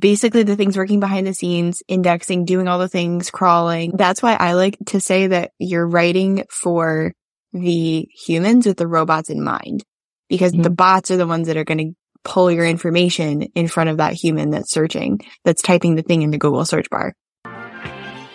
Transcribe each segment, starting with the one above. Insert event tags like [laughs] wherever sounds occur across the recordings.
basically the things working behind the scenes, indexing, doing all the things, crawling. That's why I like to say that you're writing for the humans with the robots in mind because mm-hmm. the bots are the ones that are going to pull your information in front of that human that's searching, that's typing the thing in the Google search bar.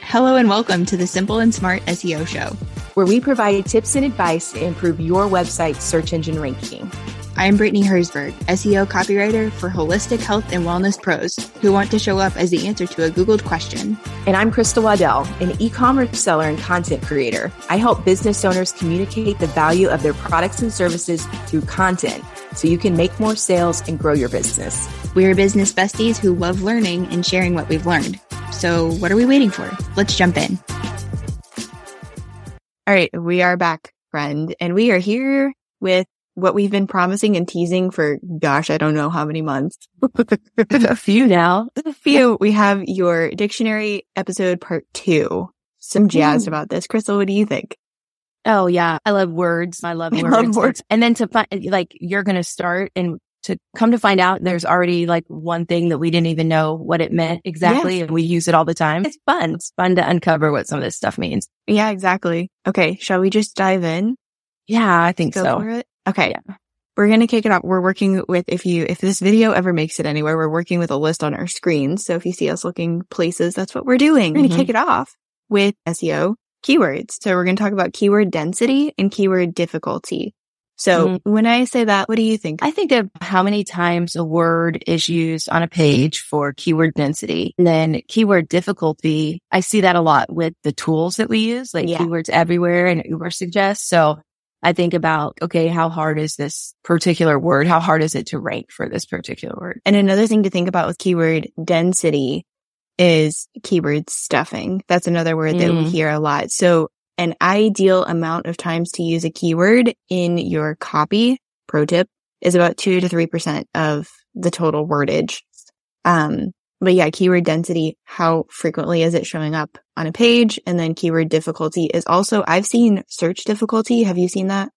Hello and welcome to the Simple and Smart SEO Show, where we provide tips and advice to improve your website's search engine ranking. I'm Brittany Herzberg, SEO copywriter for holistic health and wellness pros who want to show up as the answer to a Googled question. And I'm Krista Waddell, an e-commerce seller and content creator. I help business owners communicate the value of their products and services through content so you can make more sales and grow your business. We're business besties who love learning and sharing what we've learned. So what are we waiting for? Let's jump in. All right, we are back, friend, and we are here with what we've been promising and teasing for, gosh, I don't know how many months. [laughs] a few now. A few. We have your dictionary episode part two. Some jazzed about this. Krista, what do you think? Oh yeah. I love words. I love words. [laughs] I love words. And then to find, like, you're going to start and to come to find out there's already like one thing that we didn't even know what it meant exactly. And we use it all the time. It's fun. It's fun to uncover what some of this stuff means. Yeah, exactly. Okay. Shall we just dive in? Yeah, I think Go so. Okay. Yeah. We're going to kick it off. We're working with, if you, if this video ever makes it anywhere, we're working with a list on our screen. So if you see us looking places, that's what we're doing. We're going to mm-hmm. kick it off with SEO keywords. So we're going to talk about keyword density and keyword difficulty. So mm-hmm. when I say that, what do you think? I think of how many times a word is used on a page for keyword density. And then keyword difficulty. I see that a lot with the tools that we use, like yeah. keywords everywhere and Ubersuggest. So I think about, okay, how hard is this particular word? How hard is it to rank for this particular word? And another thing to think about with keyword density is keyword stuffing. That's another word that mm. we hear a lot. So an ideal amount of times to use a keyword in your copy, pro tip, is about two to 3% of the total wordage. Um, but yeah, keyword density, how frequently is it showing up on a page? And then keyword difficulty is also, I've seen search difficulty. Have you seen that?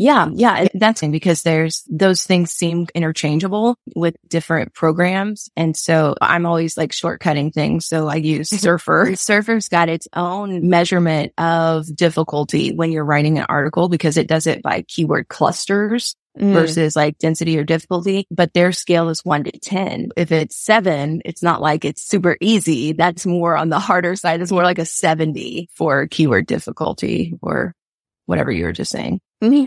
Yeah. Yeah. That's because there's those things seem interchangeable with different programs. And so I'm always like shortcutting things. So I use [laughs] Surfer. Surfer's got its own measurement of difficulty when you're writing an article because it does it by keyword clusters mm. versus like density or difficulty, but their scale is one to 10. If it's seven, it's not like it's super easy. That's more on the harder side. It's more like a 70 for keyword difficulty or whatever you were just saying. Mm-hmm.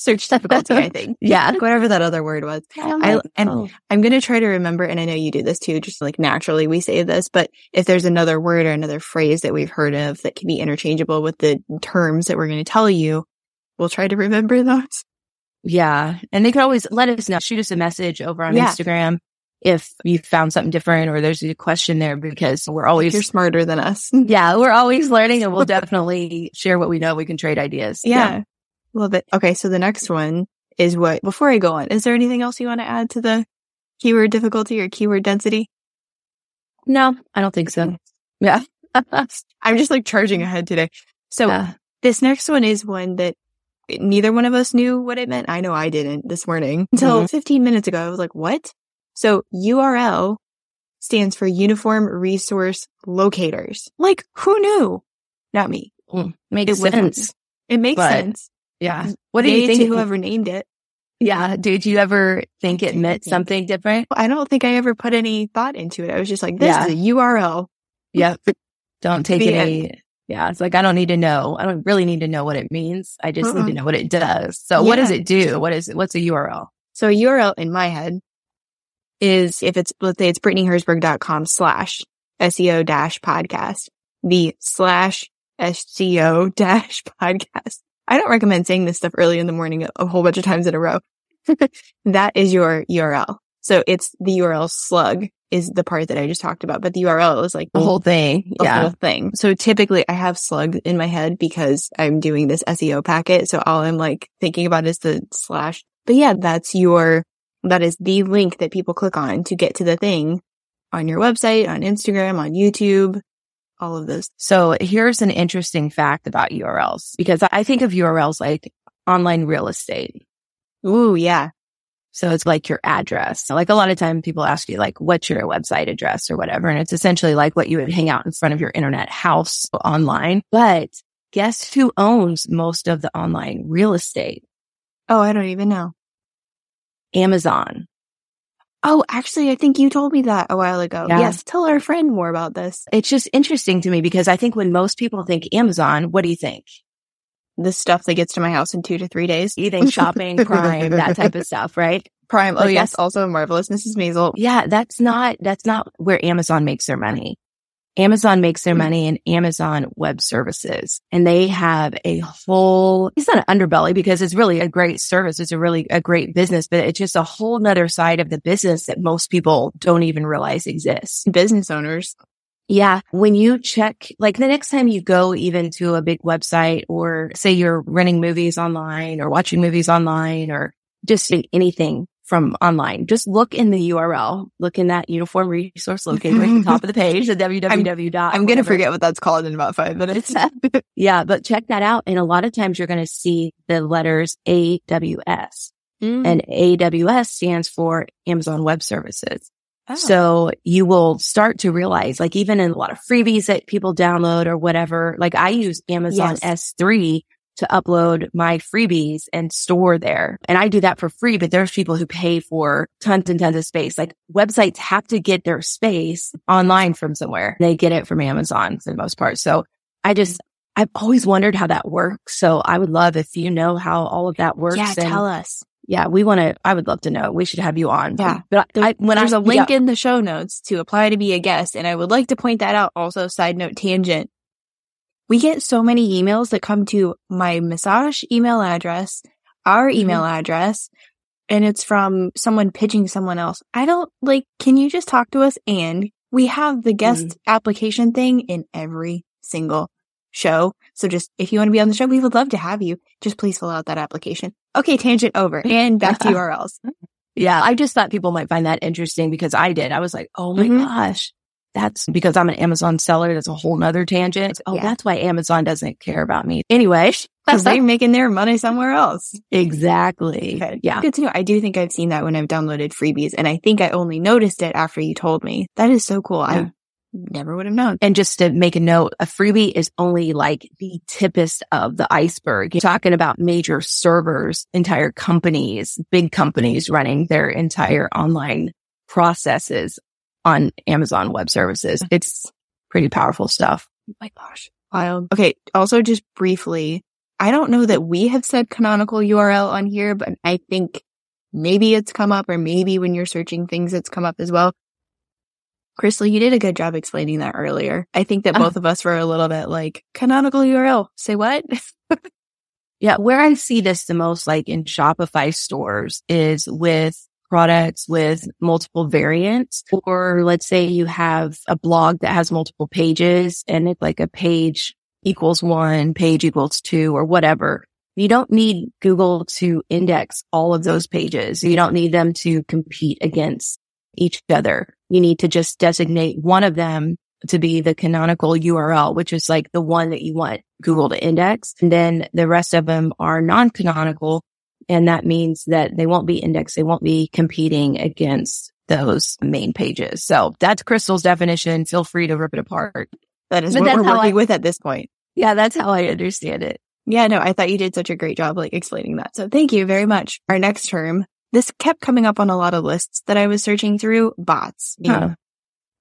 Search difficulty, I [laughs] think. yeah. [laughs] Whatever that other word was. I, and oh. I'm going to try to remember, and I know you do this too, just like naturally we say this, but if there's another word or another phrase that we've heard of that can be interchangeable with the terms that we're going to tell you, we'll try to remember [laughs] those. Yeah. And they could always let us know, shoot us a message over on yeah. Instagram if you found something different or there's a question there because we're always you're smarter than us. yeah, we're always learning and we'll definitely share what we know. We can trade ideas. Yeah. yeah. Love it. Okay, so the next one is what before I go on, is there anything else you want to add to the keyword difficulty or keyword density? No, I don't think so. Yeah. [laughs] I'm just like charging ahead today. So this next one is one that neither one of us knew what it meant. I know I didn't this morning until mm-hmm. 15 minutes ago. I was like, what? So URL stands for Uniform Resource Locators. Like, who knew? Not me. Mm, makes it sense. It makes but, sense. Yeah. What do you think? Whoever named it. Yeah. Did you ever think it meant something different? I don't think I ever put any thought into it. I was just like, this yeah. is a URL. Yep. Don't take any yeah. It's like, I don't need to know. I don't really need to know what it means. I just uh-uh. need to uh-uh. know what it does. So yeah. what does it do? What is it? What's a URL? So a URL in my head is if it's, let's say it's brittanyherzberg.com slash SEO dash podcast, the slash SEO dash [laughs] podcast. I don't recommend saying this stuff early in the morning a whole bunch of times in a row. [laughs] that is your URL. So it's the URL slug is the part that I just talked about, but the URL is like the whole thing. The yeah. whole thing. So typically I have slug in my head because I'm doing this SEO packet. So all I'm like thinking about is the slash. But yeah, that's your, that is the link that people click on to get to the thing on your website, on Instagram, on YouTube, all of this. So here's an interesting fact about URLs because I think of URLs like online real estate. Ooh, yeah. So it's like your address. Like a lot of time people ask you like, what's your website address or whatever. And it's essentially like what you would hang out in front of your internet house online. But guess who owns most of the online real estate? Oh, I don't even know. Amazon. Oh, actually, I think you told me that a while ago. Yeah. Yes. Tell our friend more about this. It's just interesting to me because I think when most people think Amazon, what do you think? The stuff that gets to my house in two to three days. You think [laughs] shopping, Prime, that type of stuff, right? Prime. Oh, yes. Also, Marvelous Mrs. Maisel. Yeah, that's not, that's not where Amazon makes their money. Amazon makes their Mhm. money in Amazon web services and they have a whole, it's not an underbelly because it's really a great service. It's a really a great business, but it's just a whole nother side of the business that most people don't even realize exists. Business owners. Yeah. When you check, like the next time you go even to a big website or say you're renting movies online or watching movies online or just anything from online, just look in the URL, look in that uniform resource locator at the top of the page, the [laughs] www. dot I'm going to forget what that's called in about five minutes. [laughs] Yeah. But check that out. And a lot of times you're going to see the letters AWS Mm. and AWS stands for Amazon Web Services. Oh. So you will start to realize, like even in a lot of freebies that people download or whatever, like I use Amazon Yes. S3 to upload my freebies and store there. And I do that for free, but there's people who pay for tons and tons of space. Like websites have to get their space online from somewhere. They get it from Amazon for the most part. So I just, I've always wondered how that works. So I would love if you know how all of that works. yeah, and- tell us. yeah, we want to, I would love to know. We should have you on. Yeah. But I, when There's I, a link yeah. in the show notes to apply to be a guest. And I would like to point that out. Also, side note tangent. We get so many emails that come to my massage email address, our Mm-hmm. email address, and it's from someone pitching someone else. I don't like, can you just talk to us? And we have the guest Mm-hmm. application thing in every single show. So just if you want to be on the show, we would love to have you. Just please fill out that application. Okay, tangent over and back to [laughs] URLs. Yeah. I just thought people might find that interesting because I did. I was like, oh my Mhm. gosh. That's because I'm an Amazon seller. That's a whole nother tangent. Oh, Yeah. that's why Amazon doesn't care about me. Anyway, [laughs] Because they're [laughs] making their money somewhere else. exactly. Okay. Yeah. Good to know. I do think I've seen that when I've downloaded freebies, and I think I only noticed it after you told me. That is so cool. Yeah. I never would have known. And just to make a note, a freebie is only like the tippest of the iceberg. You're talking about major servers, entire companies, big companies running their entire online processes on Amazon Web Services. Mm-hmm. It's pretty powerful stuff. Oh my gosh. Wild. Okay. Also, just briefly, I don't know that we have said canonical URL on here, but I think maybe it's come up or maybe when you're searching things, it's come up as well. Krista, you did a good job explaining that earlier. I think that Oh. both of us were a little bit like canonical URL. Say what? [laughs] Yeah. Where I see this the most, like in Shopify stores is with products with multiple variants. Or let's say you have a blog that has multiple pages and it's like a page equals one, page equals two or whatever. You don't need Google to index all of those pages. You don't need them to compete against each other. You need to just designate one of them to be the canonical URL, which is like the one that you want Google to index. And then the rest of them are non-canonical. And that means that they won't be indexed. They won't be competing against those main pages. So that's Krista's definition. Feel free to rip it apart. That is But what we're working I- with at this point. Yeah, that's how I understand it. Yeah, no, I thought you did such a great job like explaining that. So thank you very much. Our next term, this kept coming up on a lot of lists that I was searching through bots. Huh.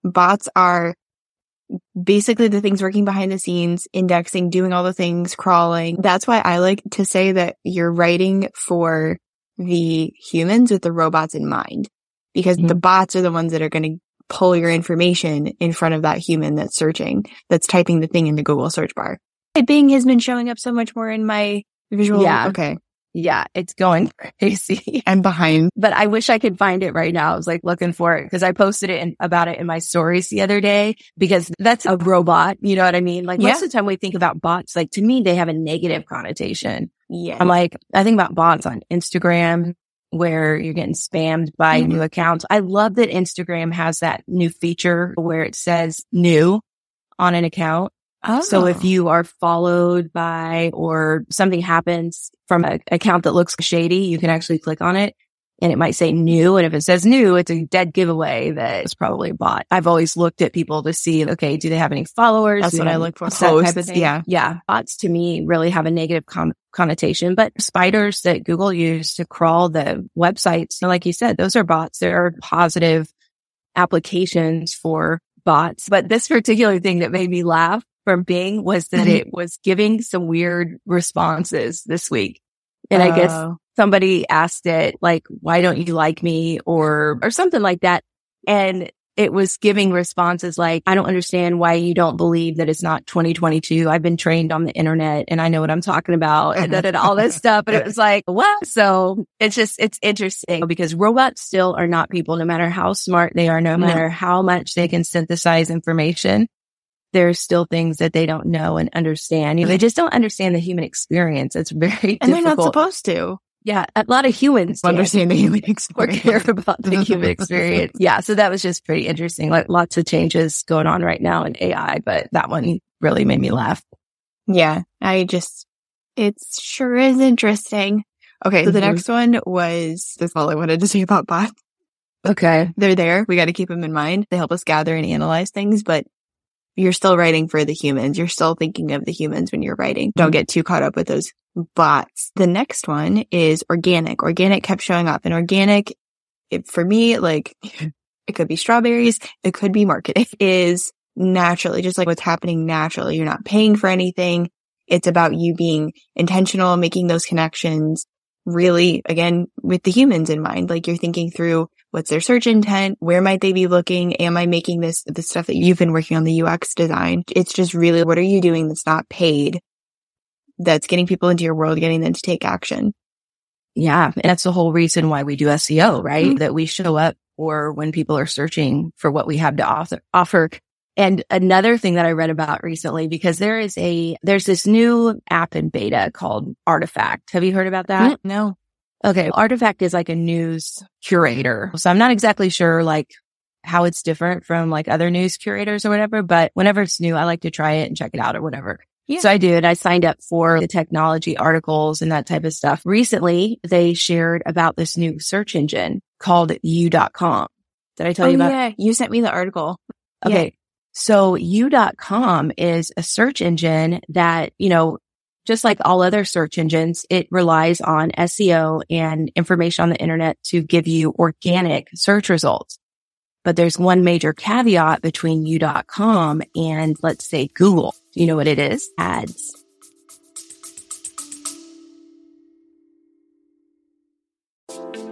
bots are basically the things working behind the scenes, indexing, doing all the things, crawling. That's why I like to say that you're writing for the humans with the robots in mind because the mm-hmm. bots are the ones that are going to pull your information in front of that human that's searching, that's typing the thing in the Google search bar. Bing has been showing up so much more in my visual. Yeah. Okay. Yeah, it's going [laughs] crazy. I'm behind. but I wish I could find it right now. I was like looking for it because I posted it in, about it in my stories the other day because that's a robot. You know what I mean? Like Yeah. most of the time we think about bots, like to me, they have a negative connotation. Yeah. I'm like, I think about bots on Instagram where you're getting spammed by Mhm. new accounts. I love that Instagram has that new feature where it says new on an account. So Oh. if you are followed by or something happens from an account that looks shady, you can actually click on it and it might say new. And if it says new, it's a dead giveaway that it's probably a bot. I've always looked at people to see, okay, do they have any followers? That's what I look for. that type of thing? yeah. Yeah. Bots to me really have a negative con- connotation, but spiders that Google used to crawl the websites, so like you said, those are bots. There are positive applications for bots. But this particular thing that made me laugh from Bing was that Mhm. it was giving some weird responses this week. And I guess Oh. somebody asked it like, why don't you like me or, or something like that. And it was giving responses like, I don't understand why you don't believe that it's not 2022. I've been trained on the internet and I know what I'm talking about and, da, da, da, all this [laughs] stuff. And it was like, what? So it's just, it's interesting because robots still are not people, no matter how smart they are, no No. matter how much they can synthesize information. There's still things that they don't know and understand. You know, they mm-hmm. just don't understand the human experience. It's very And they're not supposed to Yeah, a lot of humans don't understand the human [laughs] or experience. care about the [laughs] human experience. Yeah, so that was just pretty interesting. Like lots of changes going on right now in AI, but that one really made me laugh. Yeah, I just, it sure is interesting. Okay, so the Mhm. next one was, that's all I wanted to say about bots. Okay. They're there. We got to keep them in mind. They help us gather and analyze things, but you're still writing for the humans. You're still thinking of the humans when you're writing. Don't mm-hmm. get too caught up with those bots. The next one is organic. Organic kept showing up and organic, it, for me, like [laughs] it could be strawberries. It could be marketing [laughs] is naturally just like what's happening naturally. You're not paying for anything. It's about you being intentional, making those connections really again with the humans in mind. Like you're thinking through what's their search intent? Where might they be looking? Am I making this, the stuff that you've been working on the UX design? It's just really, what are you doing that's not paid? That's getting people into your world, getting them to take action. Yeah. And that's the whole reason why we do SEO, right? Mhm. That we show up or when people are searching for what we have to offer, offer. And another thing that I read about recently, because there is a, there's this new app in beta called Artifact. Have you heard about that? Mm, No. Okay. Artifact is like a news curator. So I'm not exactly sure like how it's different from like other news curators or whatever, but whenever it's new, I like to try it and check it out or whatever. Yeah. So I did. I signed up for the technology articles and that type of stuff. Recently, they shared about this new search engine called you.com. Did I tell oh, you about yeah. You sent me the article. Okay. So you.com is a search engine that, you know, just like all other search engines, it relies on SEO and information on the internet to give you organic search results. But there's one major caveat between you.com and let's say Google. You know what it is? Ads.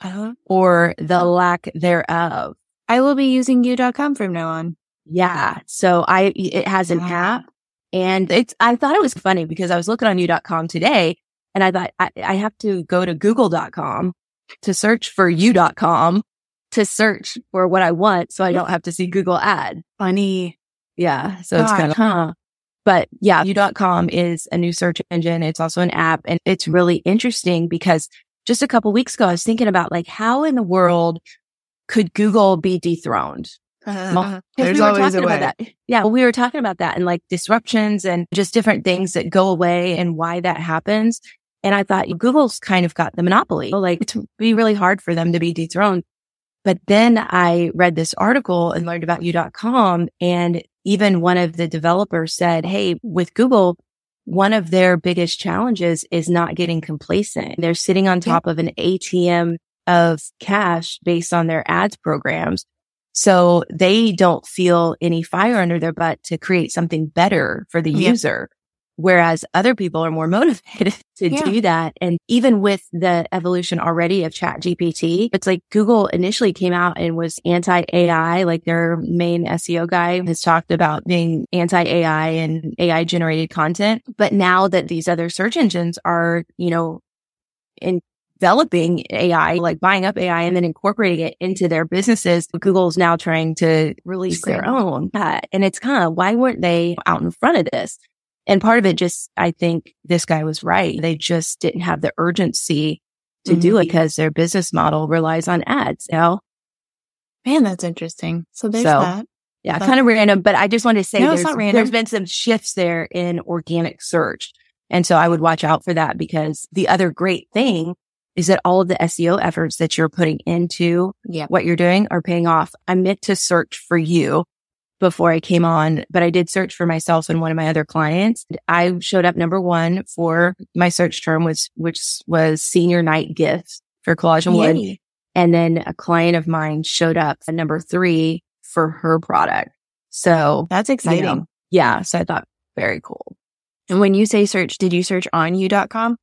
Uh-huh. or the lack thereof. I will be using you.com from now on. Yeah. So I, it has an app and it's, I thought it was funny because I was looking on you.com today and I thought I, I have to go to google.com to search for you.com to search for what I want. So I don't have to see Google ad. Funny. Yeah. So it's kind of, huh. But yeah, mm-hmm. you.com is a new search engine. It's also an app and it's really interesting because just a couple weeks ago, I was thinking about like, how in the world could Google be dethroned? Uh-huh, uh-huh. 'cause There's we were always a talking way. about that. Yeah, well, we were talking about that and like disruptions and just different things that go away and why that happens. And I thought Google's kind of got the monopoly. Like it'd be really hard for them to be dethroned. But then I read this article and learned about you.com and even one of the developers said, Hey, with Google, one of their biggest challenges is not getting complacent. They're sitting on top of an ATM of cash based on their ads programs. So they don't feel any fire under their butt to create something better for the Yeah. user. Whereas other people are more [laughs] motivated to Yeah. do that. And even with the evolution already of ChatGPT, it's like Google initially came out and was anti AI, like their main SEO guy has talked about being anti AI and AI generated content. But now that these other search engines are, you know, in developing AI, like buying up AI and then incorporating it into their businesses. Google's now trying to release their own. Uh, and it's kind of, why weren't they out in front of this? And part of it just, I think this guy was right. They just didn't have the urgency to do Mm-hmm. it because their business model relies on ads. You know? Man, that's interesting. So there's So, that. Yeah, But- kind of random, but I just wanted to say No, it's there's, not random. there's been some shifts there in organic search. And so I would watch out for that because the other great thing is that all of the SEO efforts that you're putting into Yeah. what you're doing are paying off. I'm meant to search for you before I came on, but I did search for myself and one of my other clients. I showed up number one for my search term was, which was senior night gifts for collage and wood. Yay. And then a client of mine showed up at number three for her product. So That's you exciting. know, yeah. So I thought very cool. And when you say search, did you search on you.com?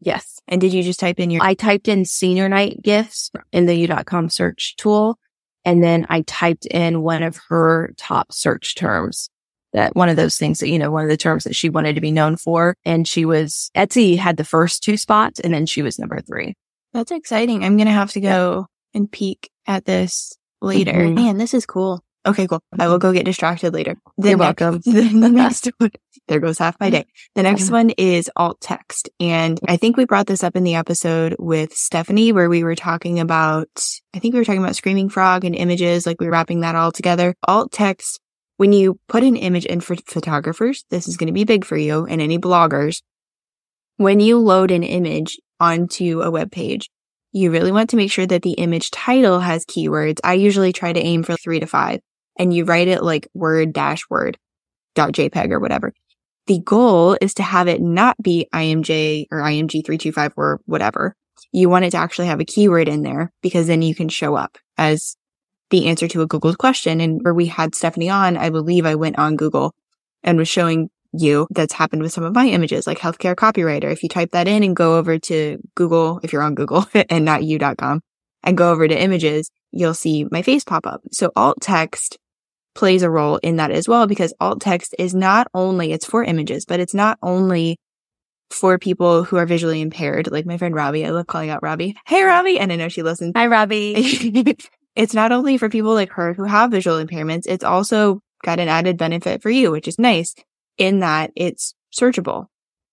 Yes. And did you just type in your I typed in senior night gifts in the you.com search tool. And then I typed in one of her top search terms that one of those things that, you know, one of the terms that she wanted to be known for. And she was Etsy had the first two spots and then she was number three. That's exciting. I'm going to have to go and peek at this later. Mhm. Man, this is cool. Okay, cool. I will mm-hmm. go get distracted later. The You're next- welcome. [laughs] The, the [laughs] next one, there goes half my day. The next mm-hmm. one is alt text. And I think we brought this up in the episode with Stephanie where we were talking about, I think we were talking about Screaming Frog and images, like we were wrapping that all together. Alt text, when you put an image in for photographers, this is going to be big for you and any bloggers. When you load an image onto a web page, you really want to make sure that the image title has keywords. I usually try to aim for three to five and you write it like word dash word dot JPEG or whatever. The goal is to have it not be IMJ or IMG 325 or whatever. You want it to actually have a keyword in there because then you can show up as the answer to a Google question. And where we had Stephanie on, I believe I went on Google and was showing you that's happened with some of my images, like healthcare copywriter. If you type that in and go over to Google, if you're on Google [laughs] and not you.com and go over to images, you'll see my face pop up. So alt text plays a role in that as well because alt text is not only, it's for images, but it's not only for people who are visually impaired, like my friend Robbie. I love calling out Robbie. Hey, Robbie. And I know she listens. Hi, Robbie. [laughs] it's not only for people like her who have visual impairments, it's also got an added benefit for you, which is nice in that it's searchable.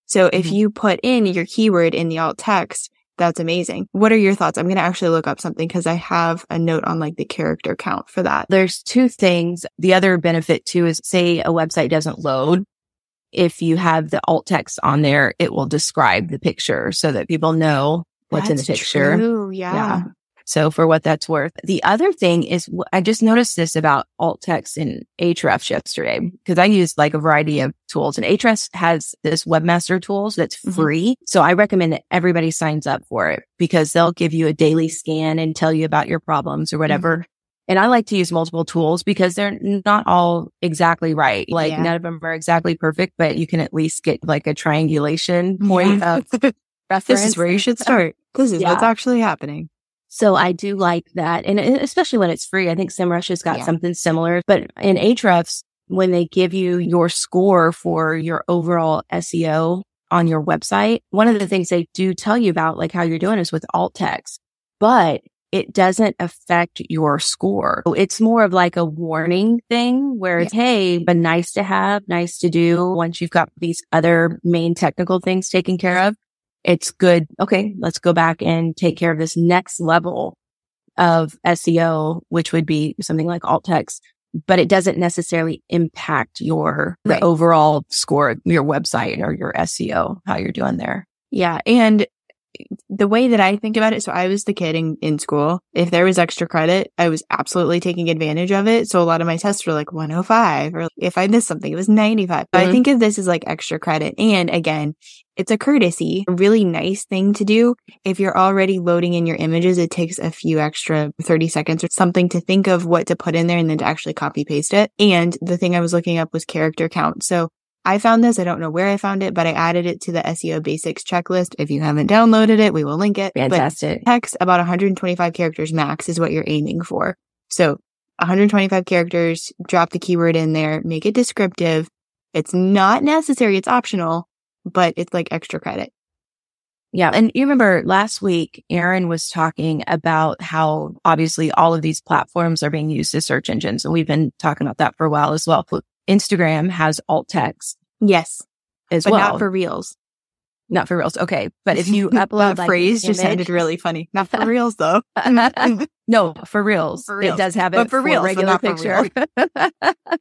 So if Mhm. you put in your keyword in the alt text, that's amazing. What are your thoughts? I'm going to actually look up something because I have a note on like the character count for that. There's two things. The other benefit too is say a website doesn't load. If you have the alt text on there, it will describe the picture so that people know what's in the picture. True. Yeah. Yeah. So for what that's worth. The other thing is I just noticed this about alt text in Ahrefs yesterday because I use like a variety of tools and Ahrefs has this webmaster tools that's Mhm. free. So I recommend that everybody signs up for it because they'll give you a daily scan and tell you about your problems or whatever. And I like to use multiple tools because they're not all exactly right. Like Yeah. none of them are exactly perfect, but you can at least get like a triangulation point Yeah. of reference. [laughs] this is where you should [laughs] start. This is Yeah. what's actually happening. So I do like that. And especially when it's free, I think SEMrush has got Yeah. something similar, but in Ahrefs, when they give you your score for your overall SEO on your website, one of the things they do tell you about like how you're doing is with alt text, but it doesn't affect your score. It's more of like a warning thing where it's, Hey, but nice to have, nice to do once you've got these other main technical things taken care of it's good. Okay, let's go back and take care of this next level of SEO, which would be something like alt text, but it doesn't necessarily impact your the overall score, your website or your SEO, how you're doing there. Yeah. And the way that I think about it, so I was the kid in, in school. If there was extra credit, I was absolutely taking advantage of it. So a lot of my tests were like 105 or if I missed something, it was 95. But I mm-hmm. think of this as like extra credit. And again, it's a courtesy, a really nice thing to do. If you're already loading in your images, it takes a few extra 30 seconds or something to think of what to put in there and then to actually copy paste it. And the thing I was looking up was character count. So I found this. I don't know where I found it, but I added it to the SEO basics checklist. If you haven't downloaded it, we will link it. Fantastic. But text about 125 characters max is what you're aiming for. So 125 characters, drop the keyword in there, make it descriptive. It's not necessary. It's optional, but it's like extra credit. Yeah. And you remember last week, Aaron was talking about how obviously all of these platforms are being used as search engines. And we've been talking about that for a while as well. Instagram has alt text. Yes. As but well. not for reels. Not for reels. Okay. But if you [laughs] upload that like, phrase just image- sounded really funny. Not for [laughs] reels though. no, for reels. [laughs] For. It does have it But for reals, but regular not for picture.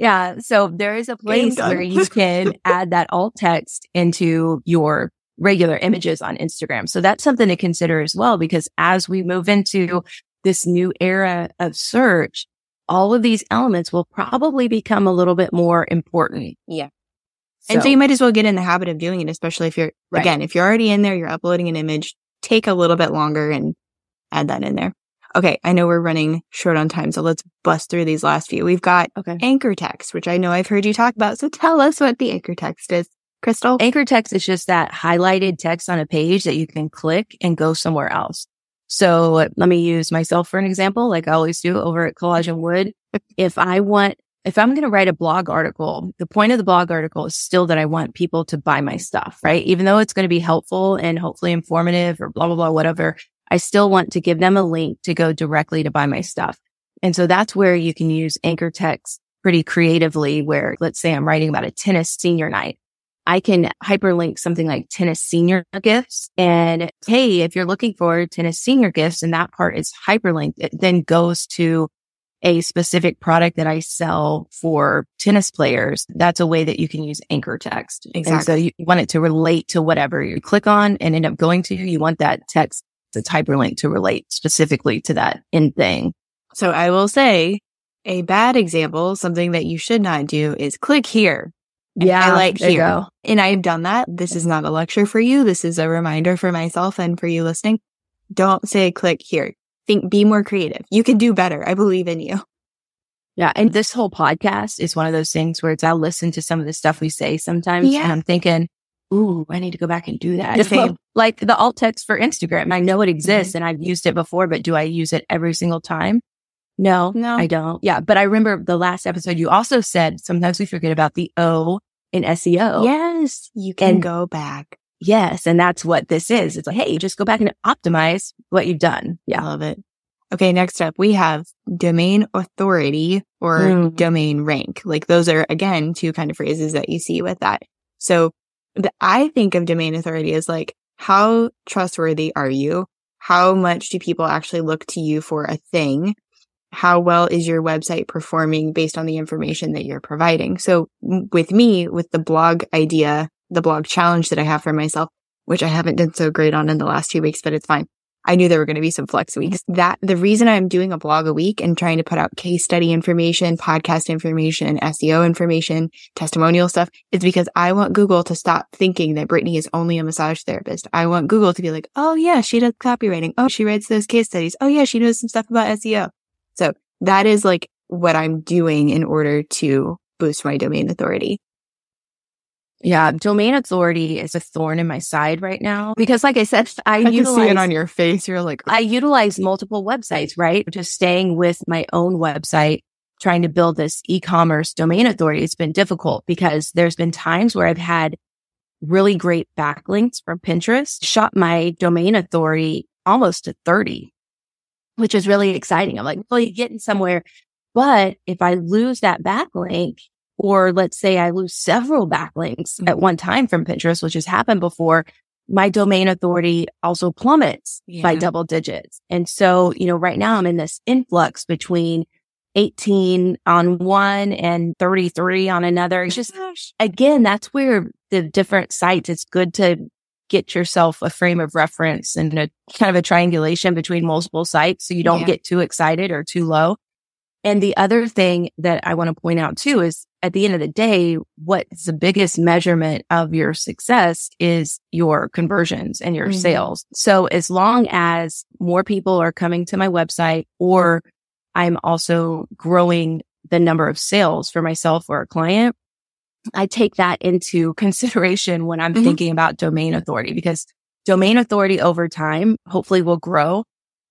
Yeah. So there is a place where you [laughs] can add that alt text into your regular images on Instagram. So that's something to consider as well, because as we move into this new era of search, all of these elements will probably become a little bit more important. Yeah. And so you might as well get in the habit of doing it, especially if you're, Right. again, if you're already in there, you're uploading an image, take a little bit longer and add that in there. Okay. I know we're running short on time, so let's bust through these last few. We've got okay. anchor text, which I know I've heard you talk about. So tell us what the anchor text is. Krista? Anchor text is just that highlighted text on a page that you can click and go somewhere else. So let me use myself for an example, like I always do over at Collage and Wood. [laughs] If I want, if I'm going to write a blog article, the point of the blog article is still that I want people to buy my stuff, right? Even though it's going to be helpful and hopefully informative or blah, blah, blah, whatever, I still want to give them a link to go directly to buy my stuff. And so that's where you can use anchor text pretty creatively, where let's say I'm writing about a tennis senior night. I can hyperlink something like tennis senior gifts. And hey, if you're looking for tennis senior gifts and that part is hyperlinked, it then goes to a specific product that I sell for tennis players. That's a way that you can use anchor text. And so you want it to relate to whatever you click on and end up going to. You want that text that's hyperlinked to relate specifically to that end thing. So I will say a bad example, something that you should not do is click here. highlight there you here. go. And I've done that. This is not a lecture for you. This is a reminder for myself and for you listening. Don't say click here. Think, be more creative. You can do better. I believe in you. Yeah. And this whole podcast is one of those things where it's, I'll listen to some of the stuff we say sometimes Yeah. and I'm thinking, Ooh, I need to go back and do that. Like the alt text for Instagram. I know it exists and I've used it before, but do I use it every single time? No, No. I don't. Yeah. But I remember the last episode you also said sometimes we forget about the O in SEO. Yes. You can And- go back. Yes. And that's what this is. It's like, hey, just go back and optimize what you've done. I Yeah. love it. Okay. Next up, we have domain authority or Mm. domain rank. Like those are again, two kind of phrases that you see with that. So the, I think of domain authority as like, how trustworthy are you? How much do people actually look to you for a thing? How well is your website performing based on the information that you're providing? So with me, with the blog idea, the blog challenge that I have for myself, which I haven't done so great on in the last two weeks, but it's fine. I knew there were going to be some flex weeks. That the reason I'm doing a blog a week and trying to put out case study information, podcast information, SEO information, testimonial stuff is because I want Google to stop thinking that Brittany is only a massage therapist. I want Google to be like, oh yeah, she does copywriting. Oh, she writes those case studies. Oh yeah, she knows some stuff about SEO. So that is like what I'm doing in order to boost my domain authority. Yeah. Domain authority is a thorn in my side right now because like I said, I, I can utilize see it on your face. You're like, I utilize multiple websites, right? Just staying with my own website, trying to build this e-commerce domain authority. It's been difficult because there's been times where I've had really great backlinks from Pinterest, shot my domain authority almost to 30, which is really exciting. I'm like, well, you're getting somewhere. But if I lose that backlink, or let's say I lose several backlinks at mm-hmm. one time from Pinterest, which has happened before, my domain authority also plummets by double digits. And so, you know, right now I'm in this influx between 18 on one and 33 on another. Oh it's just, again, that's where the different sites, it's good to get yourself a frame of reference and a kind of a triangulation between multiple sites so you don't Yeah. get too excited or too low. And the other thing that I want to point out too is at the end of the day, what's the biggest measurement of your success is your conversions and your Mhm. sales. So as long as more people are coming to my website or I'm also growing the number of sales for myself or a client, I take that into consideration when I'm Mhm. thinking about domain authority because domain authority over time hopefully will grow,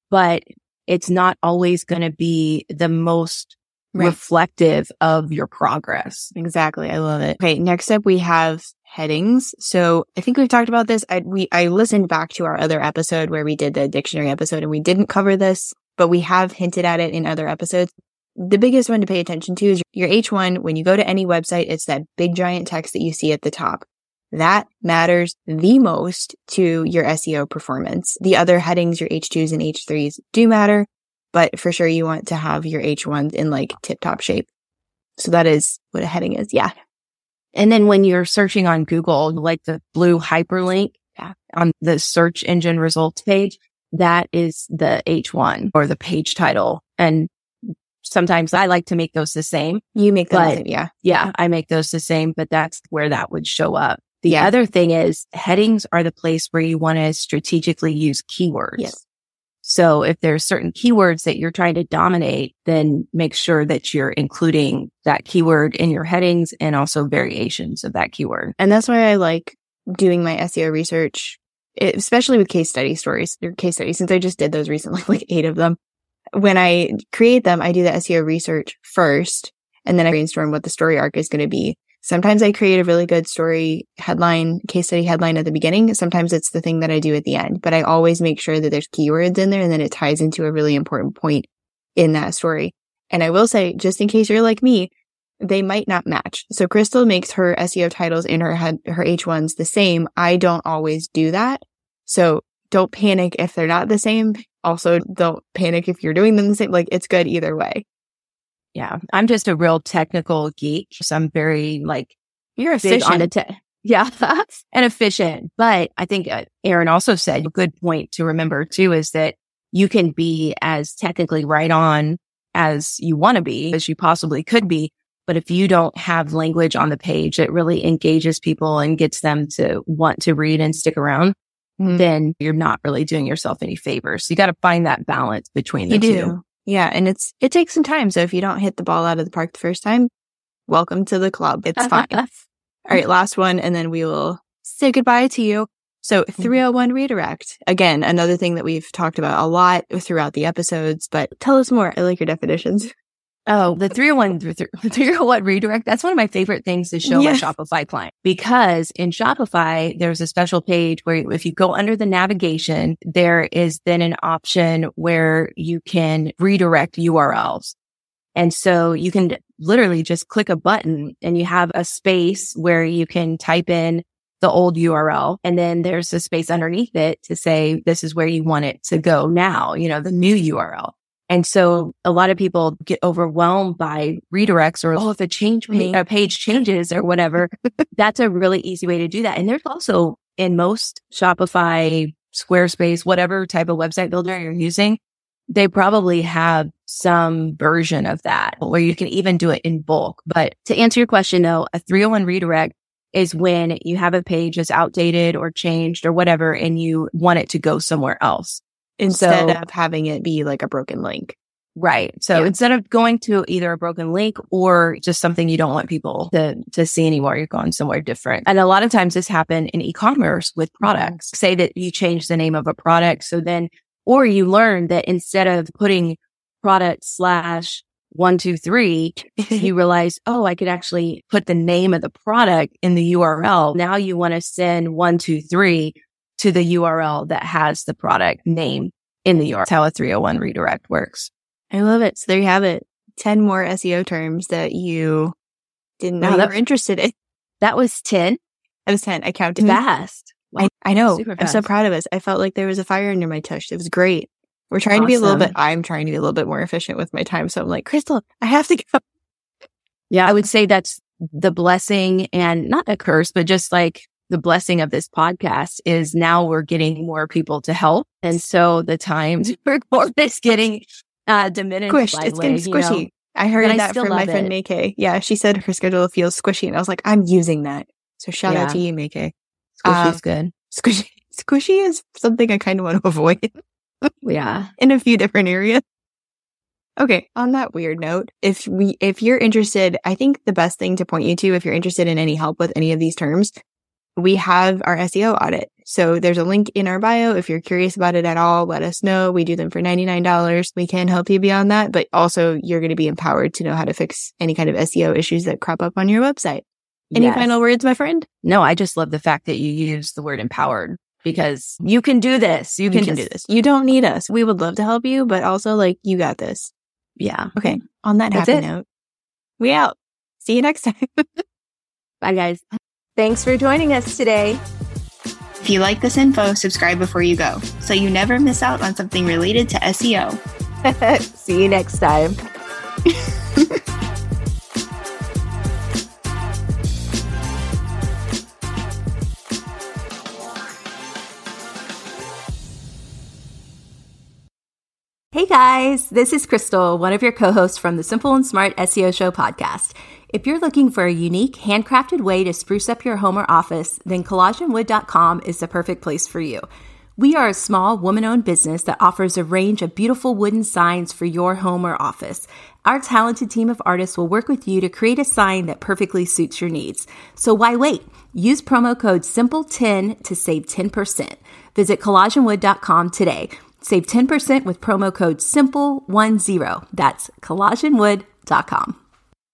but it's not always going to be the most Right. reflective of your progress. Exactly. I love it. Okay. Next up, we have headings. So I think we've talked about this. I, we, I listened back to our other episode where we did the dictionary episode and we didn't cover this, but we have hinted at it in other episodes. The biggest one to pay attention to is your H1. When you go to any website, it's that big giant text that you see at the top. That matters the most to your SEO performance. The other headings, your H2s and H3s do matter, but for sure you want to have your H1s in like tip top shape. So that is what a heading is. Yeah. And then when you're searching on Google, like the blue hyperlink on the search engine results page, that is the H1 or the page title. And sometimes I like to make those the same. You make. But- the same, yeah. Yeah, I make those the same, but that's where that would show up. The Yeah. other thing is headings are the place where you want to strategically use keywords. Yes. So if there's certain keywords that you're trying to dominate, then make sure that you're including that keyword in your headings and also variations of that keyword. And that's why I like doing my SEO research, especially with case study stories or case studies, since I just did those recently, [laughs] like eight of them. When I create them, I do the SEO research first and then I brainstorm what the story arc is going to be. Sometimes I create a really good story headline, case study headline at the beginning. Sometimes it's the thing that I do at the end, but I always make sure that there's keywords in there and then it ties into a really important point in that story. And I will say, just in case you're like me, they might not match. So Krista makes her SEO titles in her head, her H1s the same. I don't always do that. So don't panic if they're not the same. Also, don't panic if you're doing them the same. Like it's good either way. Yeah. I'm just a real technical geek. So I'm very like You're big on the efficient. te- [laughs] yeah, and efficient. But I think uh, Aaron also said a good point to remember too is that you can be as technically right on as you want to be, as you possibly could be. But if you don't have language on the page that really engages people and gets them to want to read and stick around, Mhm. then you're not really doing yourself any favors. So you got to find that balance between the You two. do. Yeah. And it's, it takes some time. So if you don't hit the ball out of the park the first time, welcome to the club. It's uh-huh. fine. All right, last one, and then we will say goodbye to you. So mm-hmm. 301 redirect. Again, another thing that we've talked about a lot throughout the episodes, but tell us more. I like your definitions. Oh, the 301, th- th- [laughs] 301 redirect. That's one of my favorite things to show Yeah. my Shopify client because in Shopify, there's a special page where if you go under the navigation, there is then an option where you can redirect URLs. And so you can literally just click a button and you have a space where you can type in the old URL. And then there's a space underneath it to say, this is where you want it to go now, you know, the new URL. And so a lot of people get overwhelmed by redirects or, oh, if a change Me. a page changes or whatever, [laughs] that's a really easy way to do that. And there's also in most Shopify, Squarespace, whatever type of website builder you're using, they probably have some version of that where you can even do it in bulk. But to answer your question though, a 301 redirect is when you have a page that's outdated or changed or whatever, and you want it to go somewhere else. Instead So- of having it be like a broken link. Right. So Yeah. instead of going to either a broken link or just something you don't want people to, to see anymore, you're going somewhere different. And a lot of times this happen in e-commerce with mm-hmm. products. Say that you change the name of a product. So then, or you learn that instead of putting product slash one, two, three, [laughs] you realize, oh, I could actually put the name of the product in the URL. Now you want to send one, two, three to the URL that has the product name in the URL. That's how a 301 redirect works. I love it. So there you have it. 10 more SEO terms that you didn't know Wow, you that- were interested in. [laughs] That was 10. That was 10. I counted. Mm-hmm. Fast. I, I know. Super I'm so proud of us. I felt like there was a fire under my tush. It was great. We're trying to be a little bit, I'm trying to be a little bit more efficient with my time. So I'm like, Krista, I have to go. Yeah. I would say that's the blessing and not a curse, but just like the blessing of this podcast is now we're getting more people to help. And so the time [laughs] to record is getting uh, diminished. Squished. by It's the getting way, you know. squishy. I heard But that still from my friend it. Yeah. She said her schedule feels squishy. And I was like, I'm using that. So shout out to you, Make. Squishy Um, is good. Squishy. [laughs] Squishy is something I kind of want to [laughs] avoid Yeah. in a few different areas. Okay. On that weird note, if we, if you're interested, I think the best thing to point you to if you're interested in any help with any of these terms, we have our SEO audit. So there's a link in our bio. If you're curious about it at all, let us know. We do them for $99. We can help you beyond that, but also you're going to be empowered to know how to fix any kind of SEO issues that crop up on your website. Any Yes. final words, my friend? No, I just love the fact that you use the word empowered because you can do this. You, You can, do this. You don't need us. We would love to help you, but also like you got this. Yeah. Okay. On that That's happy it. note, we out. See you next time. [laughs] Bye, guys. Thanks for joining us today. If you like this info, subscribe before you go so you never miss out on something related to SEO. [laughs] See you next time. Hey guys, this is Crystal, one of your co hosts from the Simple and Smart SEO Show podcast. If you're looking for a unique, handcrafted way to spruce up your home or office, then collageandwood.com is the perfect place for you. We are a small, woman owned business that offers a range of beautiful wooden signs for your home or office. Our talented team of artists will work with you to create a sign that perfectly suits your needs. So why wait? Use promo code SIMPLE10 to save 10%. Visit collageandwood.com today. Save 10% with promo code SIMPLE10. That's collageandwood.com.